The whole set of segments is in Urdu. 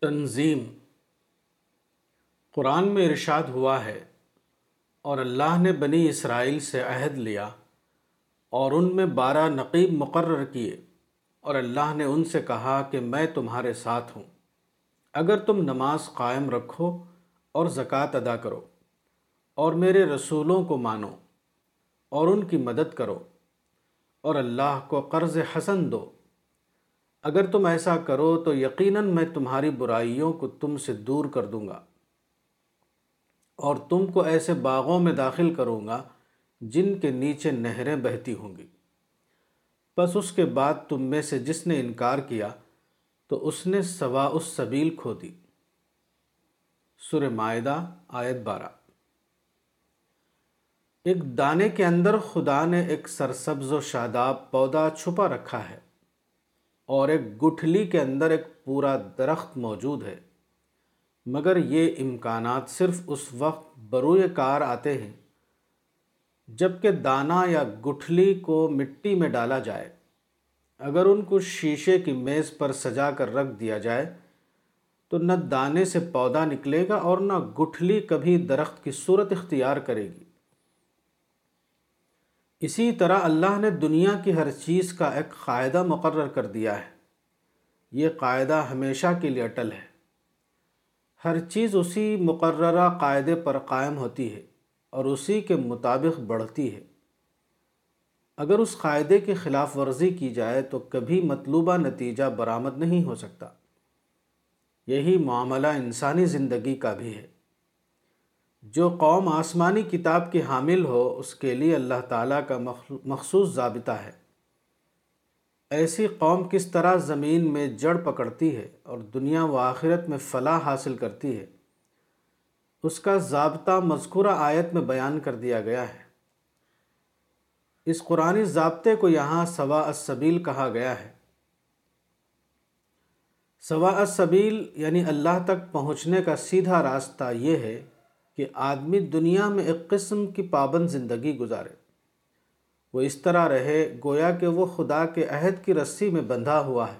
تنظیم۔ قرآن میں ارشاد ہوا ہے اور اللہ نے بنی اسرائیل سے عہد لیا اور ان میں بارہ نقیب مقرر کیے اور اللہ نے ان سے کہا کہ میں تمہارے ساتھ ہوں۔ اگر تم نماز قائم رکھو اور زکوٰۃ ادا کرو اور میرے رسولوں کو مانو اور ان کی مدد کرو اور اللہ کو قرض حسن دو اگر تم ایسا کرو تو یقیناً میں تمہاری برائیوں کو تم سے دور کر دوں گا اور تم کو ایسے باغوں میں داخل کروں گا جن کے نیچے نہریں بہتی ہوں گی۔ بس اس کے بعد تم میں سے جس نے انکار کیا تو اس نے سوا اس سبیل کھو دی۔ سر معدہ آیت بارہ۔ ایک دانے کے اندر خدا نے ایک سرسبز و شاداب پودا چھپا رکھا ہے۔ اور ایک گٹھلی کے اندر ایک پورا درخت موجود ہے۔ مگر یہ امکانات صرف اس وقت بروئے کار آتے ہیں جبکہ دانہ یا گٹھلی کو مٹی میں ڈالا جائے۔ اگر ان کو شیشے کی میز پر سجا کر رکھ دیا جائے تو نہ دانے سے پودا نکلے گا اور نہ گٹھلی کبھی درخت کی صورت اختیار کرے گی۔ اسی طرح اللہ نے دنیا کی ہر چیز کا ایک قاعدہ مقرر کر دیا ہے۔ یہ قاعدہ ہمیشہ کے لیے اٹل ہے۔ ہر چیز اسی مقررہ قاعدے پر قائم ہوتی ہے اور اسی کے مطابق بڑھتی ہے۔ اگر اس قاعدے کی خلاف ورزی کی جائے تو کبھی مطلوبہ نتیجہ برآمد نہیں ہو سکتا۔ یہی معاملہ انسانی زندگی کا بھی ہے۔ جو قوم آسمانی کتاب کی حامل ہو، اس کے لیے اللہ تعالیٰ کا مخصوص ضابطہ ہے۔ ایسی قوم کس طرح زمین میں جڑ پکڑتی ہے اور دنیا و آخرت میں فلاح حاصل کرتی ہے، اس کا ضابطہ مذکورہ آیت میں بیان کر دیا گیا ہے۔ اس قرآن ضابطے کو یہاں سوا السبیل کہا گیا ہے۔ سوا السبیل یعنی اللہ تک پہنچنے کا سیدھا راستہ یہ ہے کہ آدمی دنیا میں ایک قسم کی پابند زندگی گزارے۔ وہ اس طرح رہے گویا کہ وہ خدا کے عہد کی رسی میں بندھا ہوا ہے۔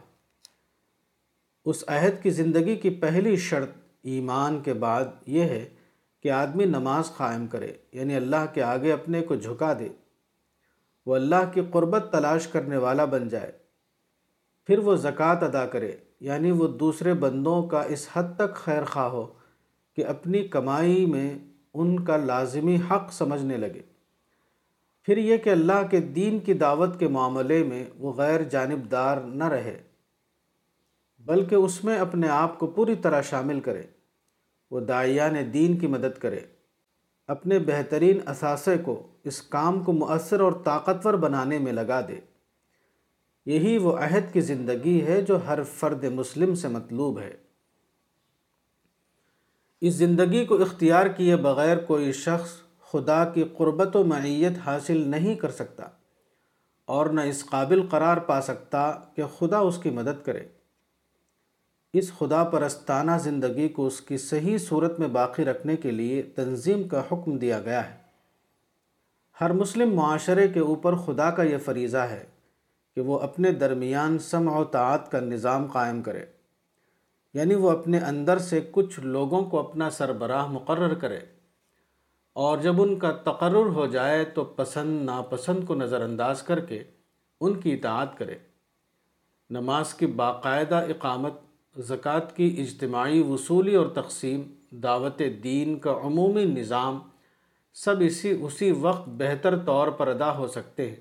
اس عہد کی زندگی کی پہلی شرط ایمان کے بعد یہ ہے کہ آدمی نماز قائم کرے یعنی اللہ کے آگے اپنے کو جھکا دے۔ وہ اللہ کی قربت تلاش کرنے والا بن جائے۔ پھر وہ زکوٰۃ ادا کرے یعنی وہ دوسرے بندوں کا اس حد تک خیر خواہ ہو۔ کہ اپنی کمائی میں ان کا لازمی حق سمجھنے لگے۔ پھر یہ کہ اللہ کے دین کی دعوت کے معاملے میں وہ غیر جانبدار نہ رہے، بلکہ اس میں اپنے آپ کو پوری طرح شامل کرے۔ وہ دائیان دین کی مدد کرے، اپنے بہترین اثاثے کو اس کام کو مؤثر اور طاقتور بنانے میں لگا دے۔ یہی وہ عہد کی زندگی ہے جو ہر فرد مسلم سے مطلوب ہے۔ اس زندگی کو اختیار کیے بغیر کوئی شخص خدا کی قربت و معیت حاصل نہیں کر سکتا اور نہ اس قابل قرار پا سکتا کہ خدا اس کی مدد کرے۔ اس خدا پرستانہ زندگی کو اس کی صحیح صورت میں باقی رکھنے کے لیے تنظیم کا حکم دیا گیا ہے۔ ہر مسلم معاشرے کے اوپر خدا کا یہ فریضہ ہے کہ وہ اپنے درمیان سمع و تعات کا نظام قائم کرے۔ یعنی وہ اپنے اندر سے کچھ لوگوں کو اپنا سربراہ مقرر کرے اور جب ان کا تقرر ہو جائے تو پسند ناپسند کو نظر انداز کر کے ان کی اطاعت کرے۔ نماز کی باقاعدہ اقامت، زکوٰۃ کی اجتماعی وصولی اور تقسیم، دعوت دین کا عمومی نظام سب اسی اسی وقت بہتر طور پر ادا ہو سکتے ہیں،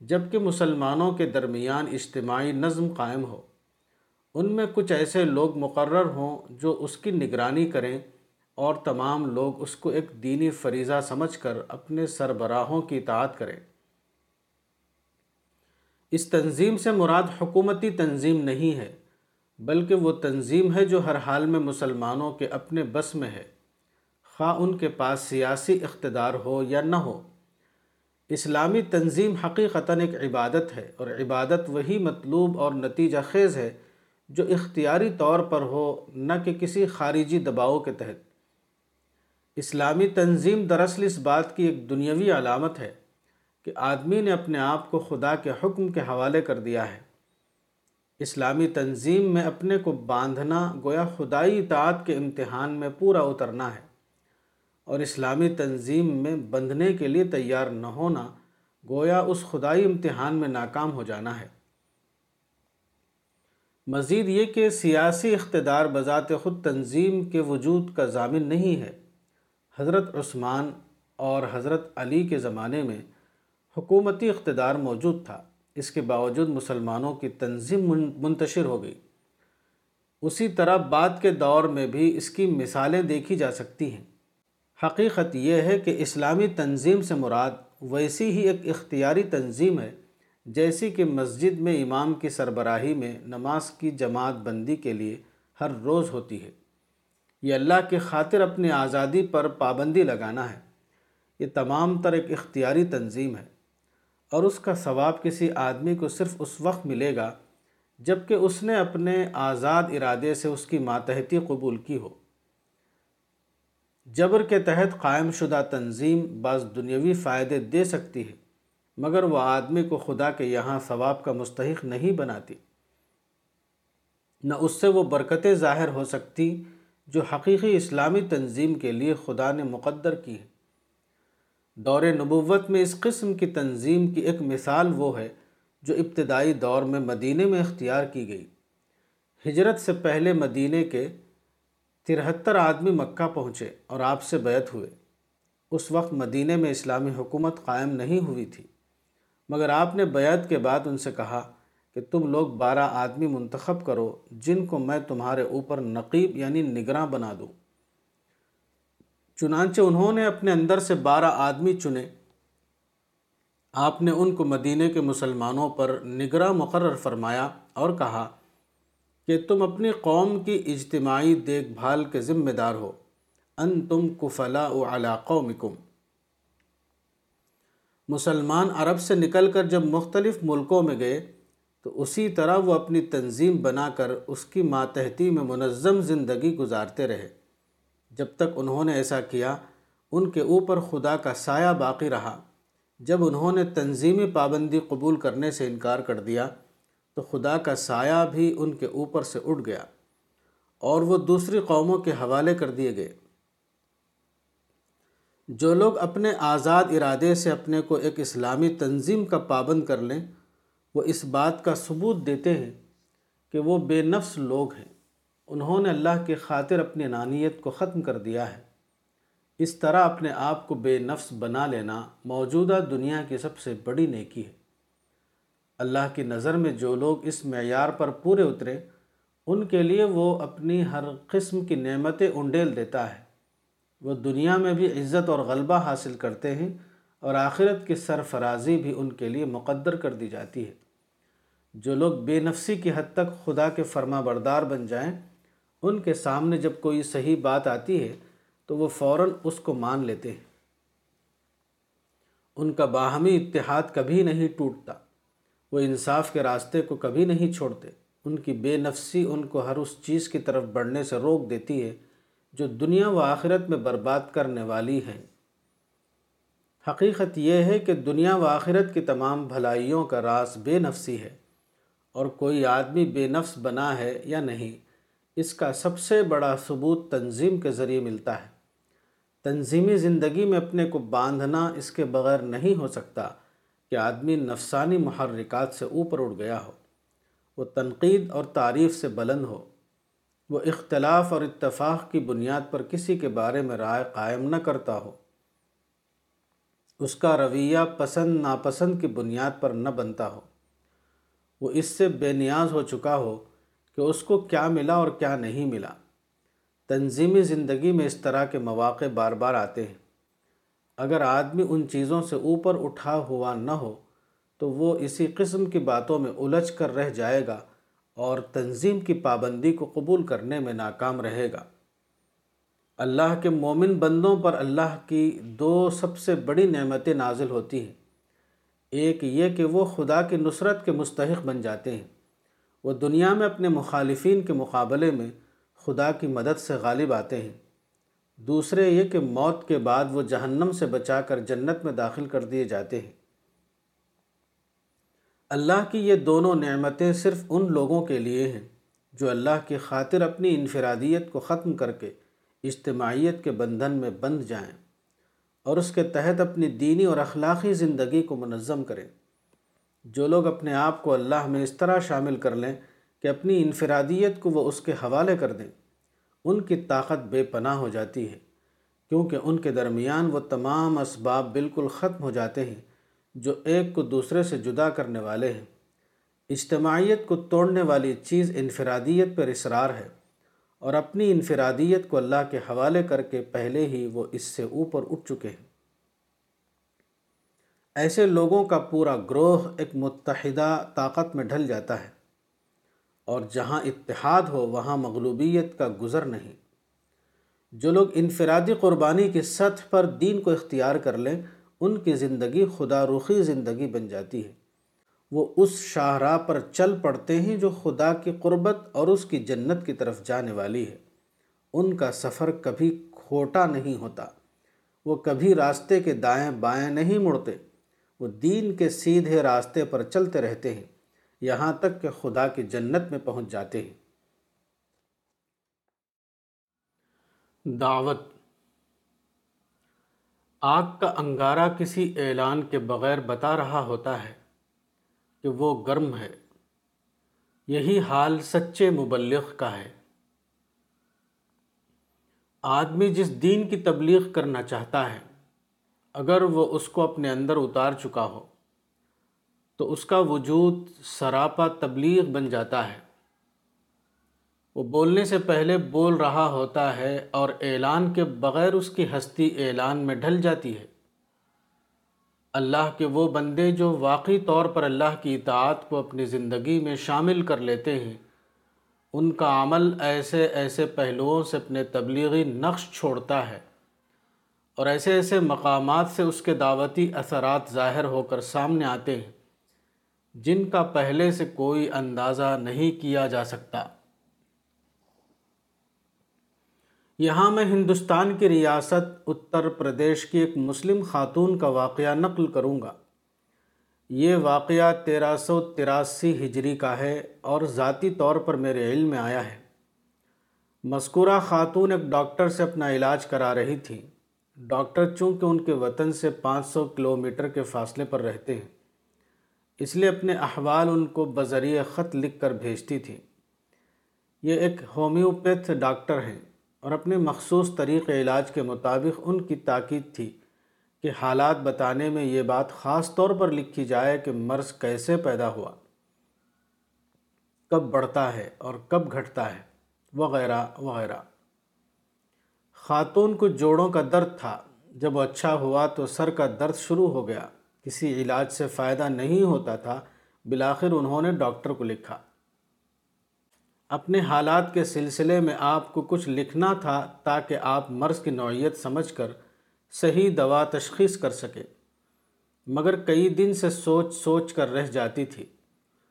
جبکہ مسلمانوں کے درمیان اجتماعی نظم قائم ہو۔ ان میں کچھ ایسے لوگ مقرر ہوں جو اس کی نگرانی کریں اور تمام لوگ اس کو ایک دینی فریضہ سمجھ کر اپنے سربراہوں کی اطاعت کریں۔ اس تنظیم سے مراد حکومتی تنظیم نہیں ہے، بلکہ وہ تنظیم ہے جو ہر حال میں مسلمانوں کے اپنے بس میں ہے۔ خواہ ان کے پاس سیاسی اقتدار ہو یا نہ ہو، اسلامی تنظیم حقیقتاً ایک عبادت ہے اور عبادت وہی مطلوب اور نتیجہ خیز ہے جو اختیاری طور پر ہو، نہ کہ کسی خارجی دباؤ کے تحت۔ اسلامی تنظیم دراصل اس بات کی ایک دنیاوی علامت ہے کہ آدمی نے اپنے آپ کو خدا کے حکم کے حوالے کر دیا ہے۔ اسلامی تنظیم میں اپنے کو باندھنا گویا خدائی اطاعت کے امتحان میں پورا اترنا ہے۔ اور اسلامی تنظیم میں بندھنے کے لیے تیار نہ ہونا گویا اس خدائی امتحان میں ناکام ہو جانا ہے۔ مزید یہ کہ سیاسی اقتدار بذات خود تنظیم کے وجود کا ضامن نہیں ہے۔ حضرت عثمان اور حضرت علی کے زمانے میں حکومتی اقتدار موجود تھا۔ اس کے باوجود مسلمانوں کی تنظیم منتشر ہو گئی۔ اسی طرح بعد کے دور میں بھی اس کی مثالیں دیکھی جا سکتی ہیں۔ حقیقت یہ ہے کہ اسلامی تنظیم سے مراد ویسی ہی ایک اختیاری تنظیم ہے جیسی کہ مسجد میں امام کی سربراہی میں نماز کی جماعت بندی کے لیے ہر روز ہوتی ہے۔ یہ اللہ کے خاطر اپنی آزادی پر پابندی لگانا ہے۔ یہ تمام تر ایک اختیاری تنظیم ہے۔ اور اس کا ثواب کسی آدمی کو صرف اس وقت ملے گا جبکہ اس نے اپنے آزاد ارادے سے اس کی ماتحتی قبول کی ہو۔ جبر کے تحت قائم شدہ تنظیم بعض دنیاوی فائدے دے سکتی ہے۔ مگر وہ آدمی کو خدا کے یہاں ثواب کا مستحق نہیں بناتی۔ نہ اس سے وہ برکتیں ظاہر ہو سکتی جو حقیقی اسلامی تنظیم کے لیے خدا نے مقدر کی ہے دور نبوت میں اس قسم کی تنظیم کی ایک مثال وہ ہے جو ابتدائی دور میں مدینے میں اختیار کی گئی۔ ہجرت سے پہلے مدینے کے ترہتر آدمی مکہ پہنچے اور آپ سے بیعت ہوئے۔ اس وقت مدینے میں اسلامی حکومت قائم نہیں ہوئی تھی۔ مگر آپ نے بیعت کے بعد ان سے کہا کہ تم لوگ بارہ آدمی منتخب کرو جن کو میں تمہارے اوپر نقیب یعنی نگراں بنا دوں۔ چنانچہ انہوں نے اپنے اندر سے بارہ آدمی چنے۔ آپ نے ان کو مدینہ کے مسلمانوں پر نگراں مقرر فرمایا اور کہا کہ تم اپنی قوم کی اجتماعی دیکھ بھال کے ذمہ دار ہو۔ ان تم کفلا و قومکم۔ مسلمان عرب سے نکل کر جب مختلف ملکوں میں گئے، تو اسی طرح وہ اپنی تنظیم بنا کر اس کی ماتحتی میں منظم زندگی گزارتے رہے۔ جب تک انہوں نے ایسا کیا، ان کے اوپر خدا کا سایہ باقی رہا۔ جب انہوں نے تنظیمی پابندی قبول کرنے سے انکار کر دیا، تو خدا کا سایہ بھی ان کے اوپر سے اٹھ گیا اور وہ دوسری قوموں کے حوالے کر دیے گئے۔ جو لوگ اپنے آزاد ارادے سے اپنے کو ایک اسلامی تنظیم کا پابند کر لیں، وہ اس بات کا ثبوت دیتے ہیں کہ وہ بے نفس لوگ ہیں۔ انہوں نے اللہ کے خاطر اپنی نانیت کو ختم کر دیا ہے۔ اس طرح اپنے آپ کو بے نفس بنا لینا موجودہ دنیا کی سب سے بڑی نیکی ہے۔ اللہ کی نظر میں جو لوگ اس معیار پر پورے اترے، ان کے لیے وہ اپنی ہر قسم کی نعمتیں انڈیل دیتا ہے۔ وہ دنیا میں بھی عزت اور غلبہ حاصل کرتے ہیں اور آخرت کی سرفرازی بھی ان کے لیے مقدر کر دی جاتی ہے۔ جو لوگ بے نفسی کی حد تک خدا کے فرما بردار بن جائیں، ان کے سامنے جب کوئی صحیح بات آتی ہے، تو وہ فوراً اس کو مان لیتے ہیں۔ ان کا باہمی اتحاد کبھی نہیں ٹوٹتا، وہ انصاف کے راستے کو کبھی نہیں چھوڑتے۔ ان کی بے نفسی ان کو ہر اس چیز کی طرف بڑھنے سے روک دیتی ہے جو دنیا و آخرت میں برباد کرنے والی ہے حقیقت یہ ہے کہ دنیا و آخرت کی تمام بھلائیوں کا راز بے نفسی ہے اور کوئی آدمی بے نفس بنا ہے یا نہیں، اس کا سب سے بڑا ثبوت تنظیم کے ذریعے ملتا ہے۔ تنظیمی زندگی میں اپنے کو باندھنا اس کے بغیر نہیں ہو سکتا کہ آدمی نفسانی محرکات سے اوپر اڑ گیا ہو، وہ تنقید اور تعریف سے بلند ہو۔ وہ اختلاف اور اتفاق کی بنیاد پر کسی کے بارے میں رائے قائم نہ کرتا ہو۔ اس کا رویہ پسند ناپسند کی بنیاد پر نہ بنتا ہو۔ وہ اس سے بے نیاز ہو چکا ہو کہ اس کو کیا ملا اور کیا نہیں ملا۔ تنظیمی زندگی میں اس طرح کے مواقع بار بار آتے ہیں۔ اگر آدمی ان چیزوں سے اوپر اٹھا ہوا نہ ہو تو وہ اسی قسم کی باتوں میں الجھ کر رہ جائے گا۔ اور تنظیم کی پابندی کو قبول کرنے میں ناکام رہے گا۔ اللہ کے مومن بندوں پر اللہ کی دو سب سے بڑی نعمتیں نازل ہوتی ہیں۔ ایک یہ کہ وہ خدا کی نصرت کے مستحق بن جاتے ہیں۔ وہ دنیا میں اپنے مخالفین کے مقابلے میں خدا کی مدد سے غالب آتے ہیں۔ دوسرے یہ کہ موت کے بعد وہ جہنم سے بچا کر جنت میں داخل کر دیے جاتے ہیں۔ اللہ کی یہ دونوں نعمتیں صرف ان لوگوں کے لیے ہیں جو اللہ کی خاطر اپنی انفرادیت کو ختم کر کے اجتماعیت کے بندھن میں بندھ جائیں اور اس کے تحت اپنی دینی اور اخلاقی زندگی کو منظم کریں۔ جو لوگ اپنے آپ کو اللہ میں اس طرح شامل کر لیں کہ اپنی انفرادیت کو وہ اس کے حوالے کر دیں، ان کی طاقت بے پناہ ہو جاتی ہے، کیونکہ ان کے درمیان وہ تمام اسباب بالکل ختم ہو جاتے ہیں جو ایک کو دوسرے سے جدا کرنے والے ہیں۔ اجتماعیت کو توڑنے والی چیز انفرادیت پر اصرار ہے اور اپنی انفرادیت کو اللہ کے حوالے کر کے پہلے ہی وہ اس سے اوپر اٹھ چکے ہیں۔ ایسے لوگوں کا پورا گروہ ایک متحدہ طاقت میں ڈھل جاتا ہے اور جہاں اتحاد ہو وہاں مغلوبیت کا گزر نہیں۔ جو لوگ انفرادی قربانی کی سطح پر دین کو اختیار کر لیں ان کی زندگی خدا رخی زندگی بن جاتی ہے۔ وہ اس شاہراہ پر چل پڑتے ہیں جو خدا کی قربت اور اس کی جنت کی طرف جانے والی ہے۔ ان کا سفر کبھی کھوٹا نہیں ہوتا۔ وہ کبھی راستے کے دائیں بائیں نہیں مڑتے۔ وہ دین کے سیدھے راستے پر چلتے رہتے ہیں۔ یہاں تک کہ خدا کی جنت میں پہنچ جاتے ہیں۔ دعوت آگ کا انگارہ کسی اعلان کے بغیر بتا رہا ہوتا ہے کہ وہ گرم ہے۔ یہی حال سچے مبلغ کا ہے۔ آدمی جس دین کی تبلیغ کرنا چاہتا ہے، اگر وہ اس کو اپنے اندر اتار چکا ہو، تو اس کا وجود سراپا تبلیغ بن جاتا ہے۔ وہ بولنے سے پہلے بول رہا ہوتا ہے اور اعلان کے بغیر اس کی ہستی اعلان میں ڈھل جاتی ہے۔ اللہ کے وہ بندے جو واقعی طور پر اللہ کی اطاعت کو اپنی زندگی میں شامل کر لیتے ہیں، ان کا عمل ایسے ایسے پہلوؤں سے اپنے تبلیغی نقش چھوڑتا ہے اور ایسے ایسے مقامات سے اس کے دعوتی اثرات ظاہر ہو کر سامنے آتے ہیں، جن کا پہلے سے کوئی اندازہ نہیں کیا جا سکتا۔ یہاں میں ہندوستان کی ریاست اتر پردیش کی ایک مسلم خاتون کا واقعہ نقل کروں گا۔ یہ واقعہ تیرہ سو تراسی ہجری کا ہے اور ذاتی طور پر میرے علم میں آیا ہے۔ مذکورہ خاتون ایک ڈاکٹر سے اپنا علاج کرا رہی تھی ڈاکٹر چونکہ ان کے وطن سے پانچ سو کلومیٹر کے فاصلے پر رہتے ہیں، اس لیے اپنے احوال ان کو بذریعہ خط لکھ کر بھیجتی تھی یہ ایک ہومیوپیتھ ڈاکٹر ہیں۔ اور اپنے مخصوص طریقے علاج کے مطابق ان کی تاکید تھی کہ حالات بتانے میں یہ بات خاص طور پر لکھی جائے کہ مرض کیسے پیدا ہوا، کب بڑھتا ہے اور کب گھٹتا ہے، وغیرہ وغیرہ۔ خاتون کو جوڑوں کا درد تھا، جب وہ اچھا ہوا تو سر کا درد شروع ہو گیا۔ کسی علاج سے فائدہ نہیں ہوتا تھا بلاخر انہوں نے ڈاکٹر کو لکھا۔ اپنے حالات کے سلسلے میں آپ کو کچھ لکھنا تھا تاکہ آپ مرض کی نوعیت سمجھ کر صحیح دوا تشخیص کر سکے مگر کئی دن سے سوچ سوچ کر رہ جاتی تھی۔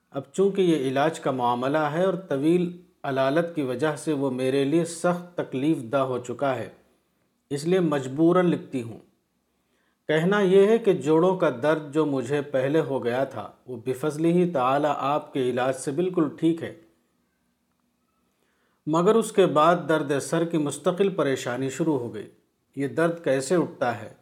اب چونکہ یہ علاج کا معاملہ ہے اور طویل علالت کی وجہ سے وہ میرے لیے سخت تکلیف دہ ہو چکا ہے، اس لیے مجبوراً لکھتی ہوں۔ کہنا یہ ہے کہ جوڑوں کا درد جو مجھے پہلے ہو گیا تھا، وہ بفضلی ہی تعالی آپ کے علاج سے بالکل ٹھیک ہے۔ مگر اس کے بعد درد سر کی مستقل پریشانی شروع ہو گئی۔ یہ درد کیسے اٹھتا ہے؟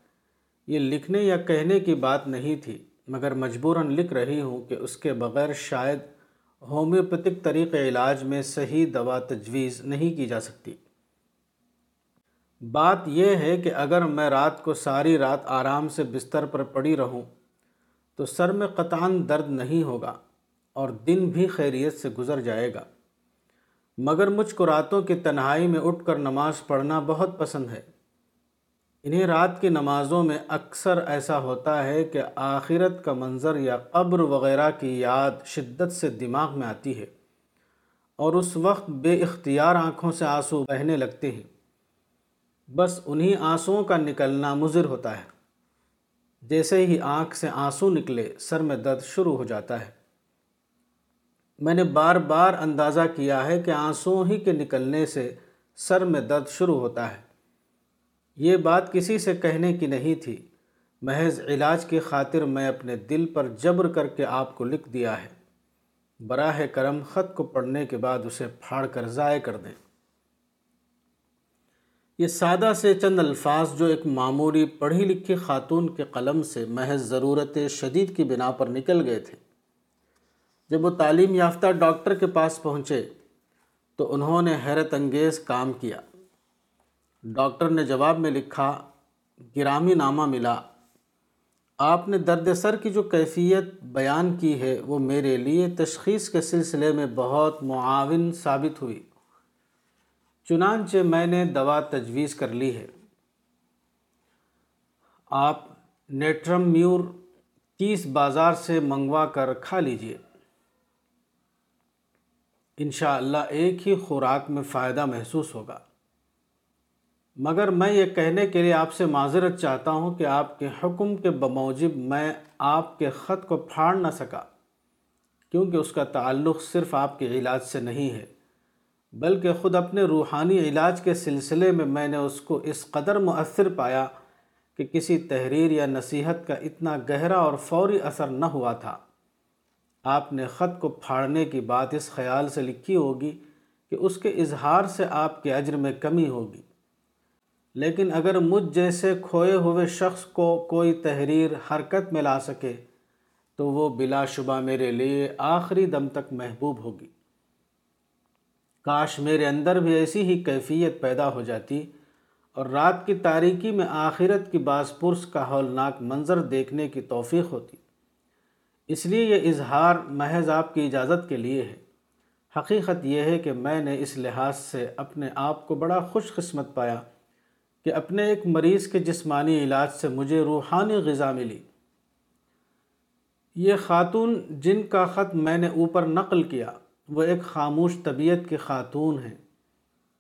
یہ لکھنے یا کہنے کی بات نہیں تھی، مگر مجبوراً لکھ رہی ہوں کہ اس کے بغیر شاید ہومیوپیتھک طریقے علاج میں صحیح دوا تجویز نہیں کی جا سکتی۔ بات یہ ہے کہ اگر میں رات کو ساری رات آرام سے بستر پر پڑی رہوں، تو سر میں قطعاً درد نہیں ہوگا اور دن بھی خیریت سے گزر جائے گا۔ مگر مجھ کو راتوں کی تنہائی میں اٹھ کر نماز پڑھنا بہت پسند ہے۔ انہیں رات کی نمازوں میں اکثر ایسا ہوتا ہے کہ آخرت کا منظر یا قبر وغیرہ کی یاد شدت سے دماغ میں آتی ہے اور اس وقت بے اختیار آنکھوں سے آنسو بہنے لگتے ہیں۔ بس انہی آنسوؤں کا نکلنا مضر ہوتا ہے۔ جیسے ہی آنکھ سے آنسو نکلے، سر میں درد شروع ہو جاتا ہے۔ میں نے بار بار اندازہ کیا ہے کہ آنسوؤں ہی کے نکلنے سے سر میں درد شروع ہوتا ہے۔ یہ بات کسی سے کہنے کی نہیں تھی۔ محض علاج کی خاطر میں اپنے دل پر جبر کر کے آپ کو لکھ دیا ہے۔ براہ کرم خط کو پڑھنے کے بعد اسے پھاڑ کر ضائع کر دیں۔ یہ سادہ سے چند الفاظ جو ایک معمولی پڑھی لکھی خاتون کے قلم سے محض ضرورت شدید کی بنا پر نکل گئے تھے۔ جب وہ تعلیم یافتہ ڈاکٹر کے پاس پہنچے تو انہوں نے حیرت انگیز کام کیا۔ ڈاکٹر نے جواب میں لکھا، گرامی نامہ ملا۔ آپ نے درد سر کی جو کیفیت بیان کی ہے، وہ میرے لیے تشخیص کے سلسلے میں بہت معاون ثابت ہوئی۔ چنانچہ میں نے دوا تجویز کر لی ہے۔ آپ نیٹرم میور تیس بازار سے منگوا کر کھا لیجیے۔ انشاءاللہ ایک ہی خوراک میں فائدہ محسوس ہوگا۔ مگر میں یہ کہنے کے لیے آپ سے معذرت چاہتا ہوں کہ آپ کے حکم کے بموجب میں آپ کے خط کو پھاڑ نہ سکا، کیونکہ اس کا تعلق صرف آپ کے علاج سے نہیں ہے، بلکہ خود اپنے روحانی علاج کے سلسلے میں میں نے اس کو اس قدر مؤثر پایا کہ کسی تحریر یا نصیحت کا اتنا گہرا اور فوری اثر نہ ہوا تھا۔ آپ نے خط کو پھاڑنے کی بات اس خیال سے لکھی ہوگی کہ اس کے اظہار سے آپ کے اجر میں کمی ہوگی۔ لیکن اگر مجھ جیسے کھوئے ہوئے شخص کو کوئی تحریر حرکت میں لا سکے، تو وہ بلا شبہ میرے لیے آخری دم تک محبوب ہوگی۔ کاش میرے اندر بھی ایسی ہی کیفیت پیدا ہو جاتی اور رات کی تاریکی میں آخرت کی باز پرس کا ہولناک منظر دیکھنے کی توفیق ہوتی۔ اس لیے یہ اظہار محض آپ کی اجازت کے لیے ہے۔ حقیقت یہ ہے کہ میں نے اس لحاظ سے اپنے آپ کو بڑا خوش قسمت پایا کہ اپنے ایک مریض کے جسمانی علاج سے مجھے روحانی غذا ملی۔ یہ خاتون جن کا خط میں نے اوپر نقل کیا، وہ ایک خاموش طبیعت کی خاتون ہیں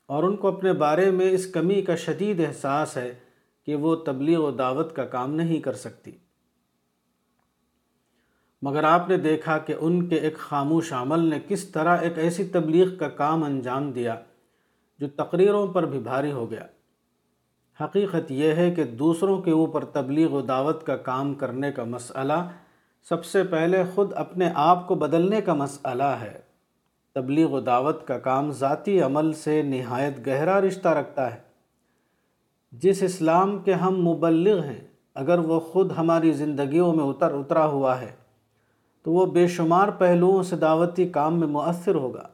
اور ان کو اپنے بارے میں اس کمی کا شدید احساس ہے کہ وہ تبلیغ و دعوت کا کام نہیں کر سکتی۔ مگر آپ نے دیکھا کہ ان کے ایک خاموش عمل نے کس طرح ایک ایسی تبلیغ کا کام انجام دیا جو تقریروں پر بھی بھاری ہو گیا۔ حقیقت یہ ہے کہ دوسروں کے اوپر تبلیغ و دعوت کا کام کرنے کا مسئلہ سب سے پہلے خود اپنے آپ کو بدلنے کا مسئلہ ہے۔ تبلیغ و دعوت کا کام ذاتی عمل سے نہایت گہرا رشتہ رکھتا ہے۔ جس اسلام کے ہم مبلغ ہیں، اگر وہ خود ہماری زندگیوں میں اتر اترا ہوا ہے تو وہ بے شمار پہلوؤں سے دعوتی کام میں مؤثر ہوگا۔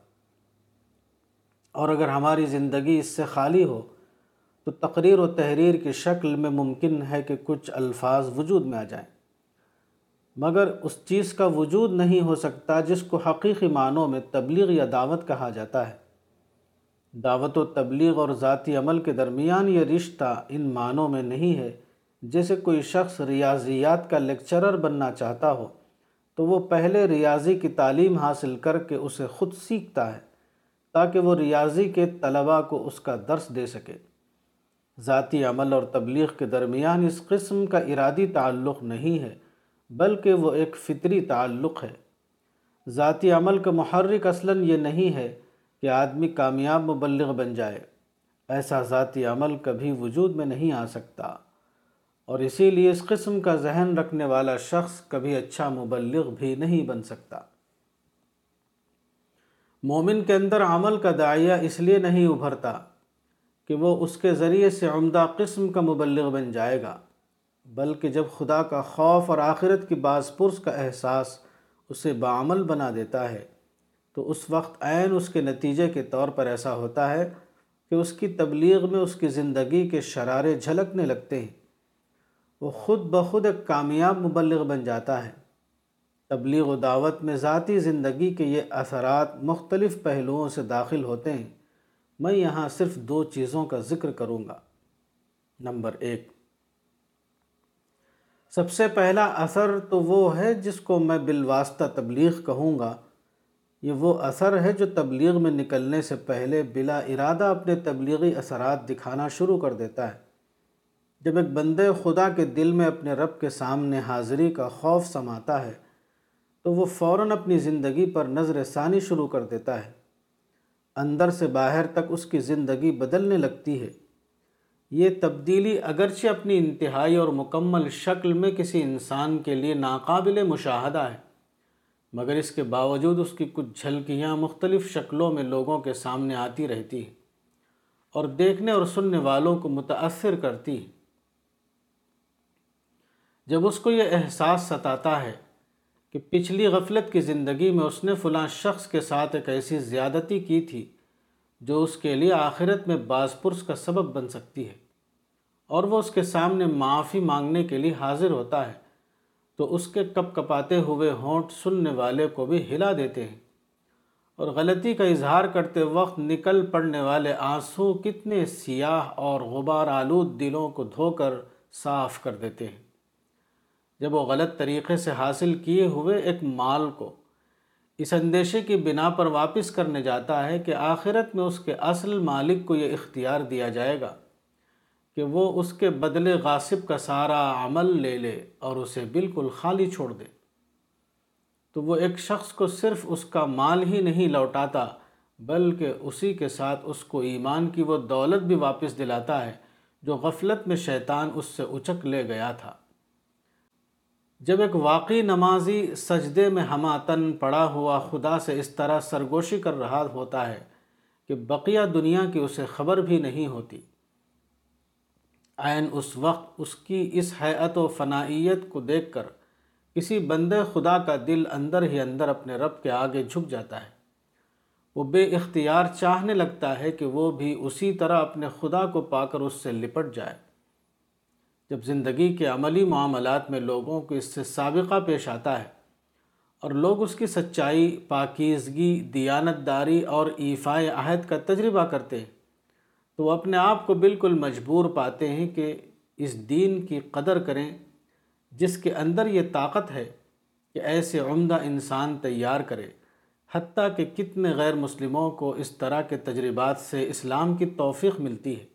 اور اگر ہماری زندگی اس سے خالی ہو، تو تقریر و تحریر کی شکل میں ممکن ہے کہ کچھ الفاظ وجود میں آ جائیں۔ مگر اس چیز کا وجود نہیں ہو سکتا جس کو حقیقی معنوں میں تبلیغ یا دعوت کہا جاتا ہے۔ دعوت و تبلیغ اور ذاتی عمل کے درمیان یہ رشتہ ان معنوں میں نہیں ہے جیسے کوئی شخص ریاضیات کا لیکچرر بننا چاہتا ہو۔ تو وہ پہلے ریاضی کی تعلیم حاصل کر کے اسے خود سیکھتا ہے، تاکہ وہ ریاضی کے طلباء کو اس کا درس دے سکے۔ ذاتی عمل اور تبلیغ کے درمیان اس قسم کا ارادی تعلق نہیں ہے، بلکہ وہ ایک فطری تعلق ہے۔ ذاتی عمل کا محرک اصلاً یہ نہیں ہے کہ آدمی کامیاب مبلغ بن جائے۔ ایسا ذاتی عمل کبھی وجود میں نہیں آ سکتا۔ اور اسی لیے اس قسم کا ذہن رکھنے والا شخص کبھی اچھا مبلغ بھی نہیں بن سکتا۔ مومن کے اندر عمل کا دائیہ اس لیے نہیں ابھرتا کہ وہ اس کے ذریعے سے عمدہ قسم کا مبلغ بن جائے گا، بلکہ جب خدا کا خوف اور آخرت کی بعض پرس کا احساس اسے بعمل بنا دیتا ہے، تو اس وقت عین اس کے نتیجے کے طور پر ایسا ہوتا ہے کہ اس کی تبلیغ میں اس کی زندگی کے شرارے جھلکنے لگتے ہیں۔ وہ خود بخود ایک کامیاب مبلغ بن جاتا ہے۔ تبلیغ و دعوت میں ذاتی زندگی کے یہ اثرات مختلف پہلوؤں سے داخل ہوتے ہیں۔ میں یہاں صرف دو چیزوں کا ذکر کروں گا۔ نمبر ایک۔ سب سے پہلا اثر تو وہ ہے جس کو میں بالواسطہ تبلیغ کہوں گا۔ یہ وہ اثر ہے جو تبلیغ میں نکلنے سے پہلے بلا ارادہ اپنے تبلیغی اثرات دکھانا شروع کر دیتا ہے۔ جب ایک بندے خدا کے دل میں اپنے رب کے سامنے حاضری کا خوف سماتا ہے، تو وہ فوراً اپنی زندگی پر نظر ثانی شروع کر دیتا ہے۔ اندر سے باہر تک اس کی زندگی بدلنے لگتی ہے۔ یہ تبدیلی اگرچہ اپنی انتہائی اور مکمل شکل میں کسی انسان کے لیے ناقابل مشاہدہ ہے، مگر اس کے باوجود اس کی کچھ جھلکیاں مختلف شکلوں میں لوگوں کے سامنے آتی رہتی ہیں اور دیکھنے اور سننے والوں کو متاثر کرتی ہیں۔ جب اس کو یہ احساس ستاتا ہے کہ پچھلی غفلت کی زندگی میں اس نے فلاں شخص کے ساتھ ایک ایسی زیادتی کی تھی جو اس کے لیے آخرت میں باز پرس کا سبب بن سکتی ہے، اور وہ اس کے سامنے معافی مانگنے کے لیے حاضر ہوتا ہے، تو اس کے کپ کپاتے ہوئے ہونٹ سننے والے کو بھی ہلا دیتے ہیں۔ اور غلطی کا اظہار کرتے وقت نکل پڑنے والے آنسو کتنے سیاہ اور غبار آلود دلوں کو دھو کر صاف کر دیتے ہیں۔ جب وہ غلط طریقے سے حاصل کیے ہوئے ایک مال کو اس اندیشے کی بنا پر واپس کرنے جاتا ہے کہ آخرت میں اس کے اصل مالک کو یہ اختیار دیا جائے گا کہ وہ اس کے بدلے غاصب کا سارا عمل لے لے اور اسے بالکل خالی چھوڑ دے۔ تو وہ ایک شخص کو صرف اس کا مال ہی نہیں لوٹاتا، بلکہ اسی کے ساتھ اس کو ایمان کی وہ دولت بھی واپس دلاتا ہے جو غفلت میں شیطان اس سے اچک لے گیا تھا۔ جب ایک واقعی نمازی سجدے میں ہماتن پڑا ہوا خدا سے اس طرح سرگوشی کر رہا ہوتا ہے کہ بقیہ دنیا کی اسے خبر بھی نہیں ہوتی۔ عین اس وقت اس کی اس حیعت و فنائیت کو دیکھ کر کسی بندے خدا کا دل اندر ہی اندر اپنے رب کے آگے جھک جاتا ہے۔ وہ بے اختیار چاہنے لگتا ہے کہ وہ بھی اسی طرح اپنے خدا کو پا کر اس سے لپٹ جائے۔ جب زندگی کے عملی معاملات میں لوگوں کو اس سے سابقہ پیش آتا ہے اور لوگ اس کی سچائی، پاکیزگی، دیانتداری اور ایفائے عہد کا تجربہ کرتے ہیں، تو وہ اپنے آپ کو بالکل مجبور پاتے ہیں کہ اس دین کی قدر کریں جس کے اندر یہ طاقت ہے کہ ایسے عمدہ انسان تیار کرے، حتیٰ کہ کتنے غیر مسلموں کو اس طرح کے تجربات سے اسلام کی توفیق ملتی ہے۔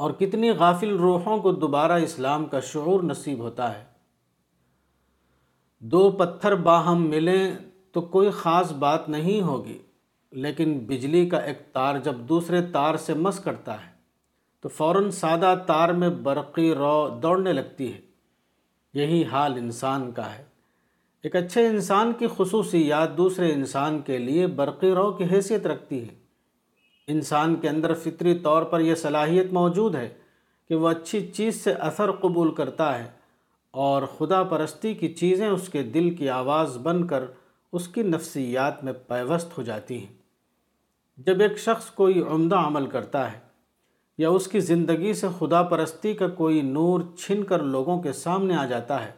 اور کتنی غافل روحوں کو دوبارہ اسلام کا شعور نصیب ہوتا ہے۔ دو پتھر باہم ملیں تو کوئی خاص بات نہیں ہوگی، لیکن بجلی کا ایک تار جب دوسرے تار سے مس کرتا ہے، تو فوراً سادہ تار میں برقی رو دوڑنے لگتی ہے۔ یہی حال انسان کا ہے۔ ایک اچھے انسان کی خصوصیات دوسرے انسان کے لیے برقی رو کی حیثیت رکھتی ہے۔ انسان کے اندر فطری طور پر یہ صلاحیت موجود ہے کہ وہ اچھی چیز سے اثر قبول کرتا ہے اور خدا پرستی کی چیزیں اس کے دل کی آواز بن کر اس کی نفسیات میں پیوست ہو جاتی ہیں۔ جب ایک شخص کوئی عمدہ عمل کرتا ہے یا اس کی زندگی سے خدا پرستی کا کوئی نور چھن کر لوگوں کے سامنے آ جاتا ہے،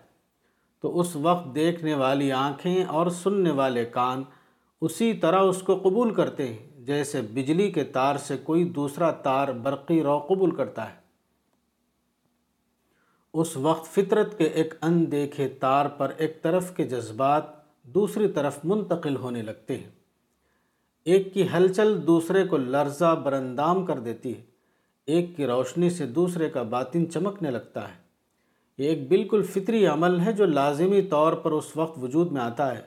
تو اس وقت دیکھنے والی آنکھیں اور سننے والے کان اسی طرح اس کو قبول کرتے ہیں۔ جیسے بجلی کے تار سے کوئی دوسرا تار برقی رو قبول کرتا ہے۔ اس وقت فطرت کے ایک اندیکھے تار پر ایک طرف کے جذبات دوسری طرف منتقل ہونے لگتے ہیں۔ ایک کی ہلچل دوسرے کو لرزہ برندام کر دیتی ہے۔ ایک کی روشنی سے دوسرے کا باطن چمکنے لگتا ہے۔ یہ ایک بالکل فطری عمل ہے جو لازمی طور پر اس وقت وجود میں آتا ہے،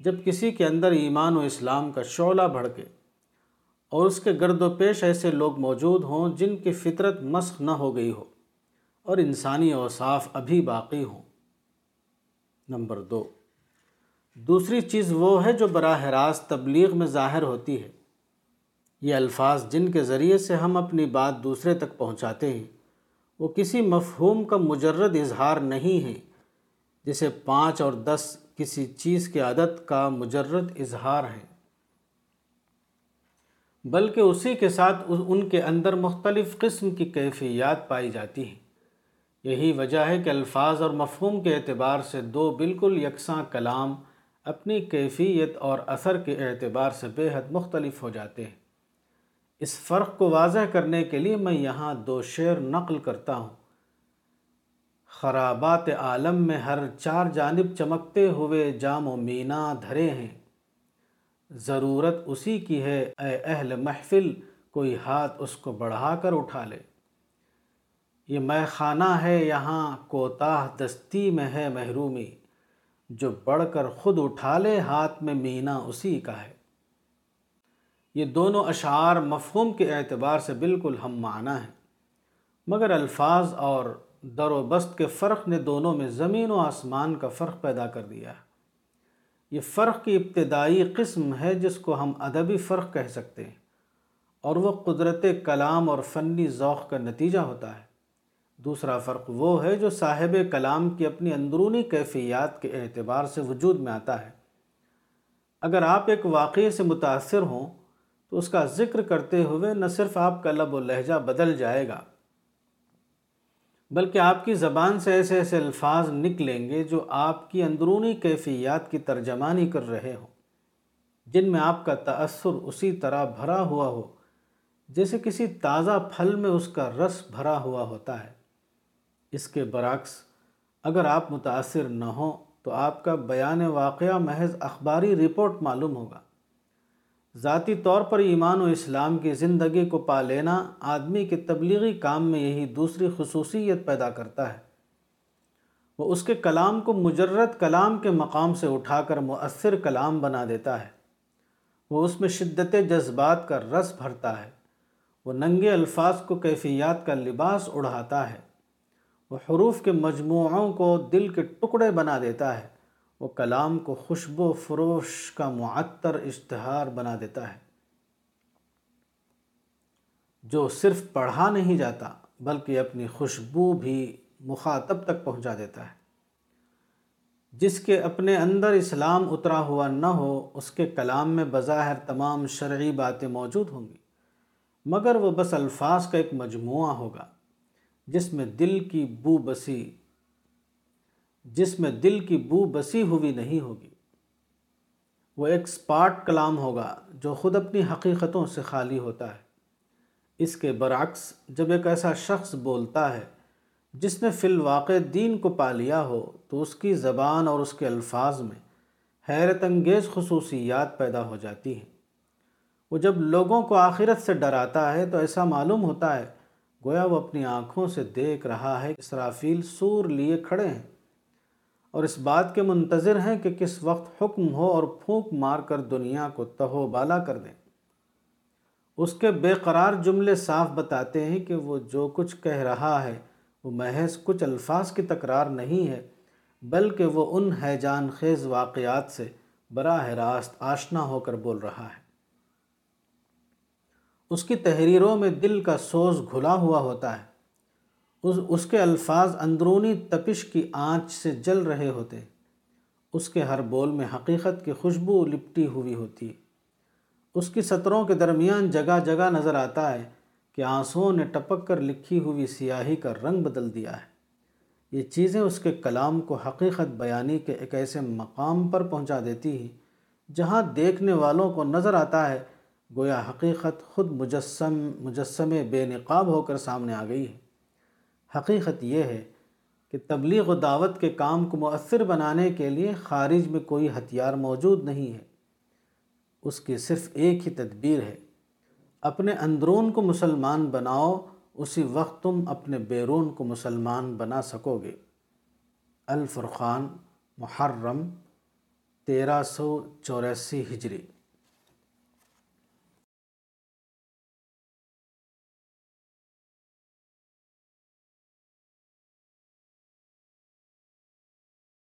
جب کسی کے اندر ایمان و اسلام کا شعلہ بڑھکے اور اس کے گرد و پیش ایسے لوگ موجود ہوں جن کی فطرت مسخ نہ ہو گئی ہو اور انسانی اوصاف ابھی باقی ہوں۔ نمبر دو۔ دوسری چیز وہ ہے جو براہ راست تبلیغ میں ظاہر ہوتی ہے۔ یہ الفاظ جن کے ذریعے سے ہم اپنی بات دوسرے تک پہنچاتے ہیں، وہ کسی مفہوم کا مجرد اظہار نہیں ہے جسے پانچ اور دس کسی چیز کی عادت کا مجرد اظہار ہے بلکہ اسی کے ساتھ ان کے اندر مختلف قسم کی کیفیات پائی جاتی ہیں۔ یہی وجہ ہے کہ الفاظ اور مفہوم کے اعتبار سے دو بالکل یکساں کلام اپنی کیفیت اور اثر کے اعتبار سے بے حد مختلف ہو جاتے ہیں۔ اس فرق کو واضح کرنے کے لیے میں یہاں دو شعر نقل کرتا ہوں۔ خرابات عالم میں ہر چار جانب چمکتے ہوئے جام و مینا دھرے ہیں۔ ضرورت اسی کی ہے، اے اہل محفل، کوئی ہاتھ اس کو بڑھا کر اٹھا لے۔ یہ میں خانہ ہے، یہاں کوتاہ دستی میں ہے محرومی۔ جو بڑھ کر خود اٹھا لے، ہاتھ میں مینا اسی کا ہے۔ یہ دونوں اشعار مفہوم کے اعتبار سے بالکل ہم معنی ہیں۔ مگر الفاظ اور در و بست کے فرق نے دونوں میں زمین و آسمان کا فرق پیدا کر دیا۔ ہے یہ فرق کی ابتدائی قسم ہے جس کو ہم ادبی فرق کہہ سکتے ہیں، اور وہ قدرت کلام اور فنی ذوق کا نتیجہ ہوتا ہے۔ دوسرا فرق وہ ہے جو صاحب کلام کی اپنی اندرونی کیفیات کے اعتبار سے وجود میں آتا ہے۔ اگر آپ ایک واقعے سے متاثر ہوں تو اس کا ذکر کرتے ہوئے نہ صرف آپ کا لب و لہجہ بدل جائے گا۔ بلکہ آپ کی زبان سے ایسے ایسے الفاظ نکلیں گے جو آپ کی اندرونی کیفیات کی ترجمانی کر رہے ہوں، جن میں آپ کا تأثر اسی طرح بھرا ہوا ہو، جیسے کسی تازہ پھل میں اس کا رس بھرا ہوا ہوتا ہے۔ اس کے برعکس، اگر آپ متاثر نہ ہوں تو آپ کا بیان واقعہ محض اخباری رپورٹ معلوم ہوگا۔ ذاتی طور پر ایمان و اسلام کی زندگی کو پا لینا آدمی کے تبلیغی کام میں یہی دوسری خصوصیت پیدا کرتا ہے۔ وہ اس کے کلام کو مجرد کلام کے مقام سے اٹھا کر مؤثر کلام بنا دیتا ہے۔ وہ اس میں شدت جذبات کا رس بھرتا ہے۔ وہ ننگے الفاظ کو کیفیات کا لباس اڑھاتا ہے۔ وہ حروف کے مجموعوں کو دل کے ٹکڑے بنا دیتا ہے۔ وہ کلام کو خوشبو فروش کا معطر اشتہار بنا دیتا ہے۔ جو صرف پڑھا نہیں جاتا، بلکہ اپنی خوشبو بھی مخاطب تک پہنچا دیتا ہے۔ جس کے اپنے اندر اسلام اترا ہوا نہ ہو، اس کے کلام میں بظاہر تمام شرعی باتیں موجود ہوں گی۔ مگر وہ بس الفاظ کا ایک مجموعہ ہوگا، جس میں دل کی بو بسی جس میں دل کی بو بسی ہوئی نہیں ہوگی۔ وہ ایک سپاٹ کلام ہوگا جو خود اپنی حقیقتوں سے خالی ہوتا ہے۔ اس کے برعکس، جب ایک ایسا شخص بولتا ہے، جس نے فی الواقع دین کو پا لیا ہو، تو اس کی زبان اور اس کے الفاظ میں حیرت انگیز خصوصیات پیدا ہو جاتی ہیں۔ وہ جب لوگوں کو آخرت سے ڈراتا ہے، تو ایسا معلوم ہوتا ہے، گویا وہ اپنی آنکھوں سے دیکھ رہا ہے اسرافیل سور لیے کھڑے ہیں۔ اور اس بات کے منتظر ہیں کہ کس وقت حکم ہو اور پھونک مار کر دنیا کو تہو بالا کر دیں۔ اس کے بے قرار جملے صاف بتاتے ہیں کہ وہ جو کچھ کہہ رہا ہے، وہ محض کچھ الفاظ کی تکرار نہیں ہے، بلکہ وہ ان حیجان خیز واقعات سے براہ راست آشنا ہو کر بول رہا ہے۔ اس کی تحریروں میں دل کا سوز گھلا ہوا ہوتا ہے۔ اس کے الفاظ اندرونی تپش کی آنچ سے جل رہے ہوتے۔ اس کے ہر بول میں حقیقت کی خوشبو لپٹی ہوئی ہوتی۔ اس کی سطروں کے درمیان جگہ جگہ نظر آتا ہے کہ آنسوں نے ٹپک کر لکھی ہوئی سیاہی کا رنگ بدل دیا ہے۔ یہ چیزیں اس کے کلام کو حقیقت بیانی کے ایک ایسے مقام پر پہنچا دیتی ہیں جہاں دیکھنے والوں کو نظر آتا ہے، گویا حقیقت خود مجسم مجسم بے نقاب ہو کر سامنے آ گئی ہے۔ حقیقت یہ ہے کہ تبلیغ و دعوت کے کام کو مؤثر بنانے کے لیے خارج میں کوئی ہتھیار موجود نہیں ہے۔ اس کی صرف ایک ہی تدبیر ہے۔ اپنے اندرون کو مسلمان بناؤ، اسی وقت تم اپنے بیرون کو مسلمان بنا سکو گے۔ الفرقان محرم تیرہ سو چوراسی ہجری۔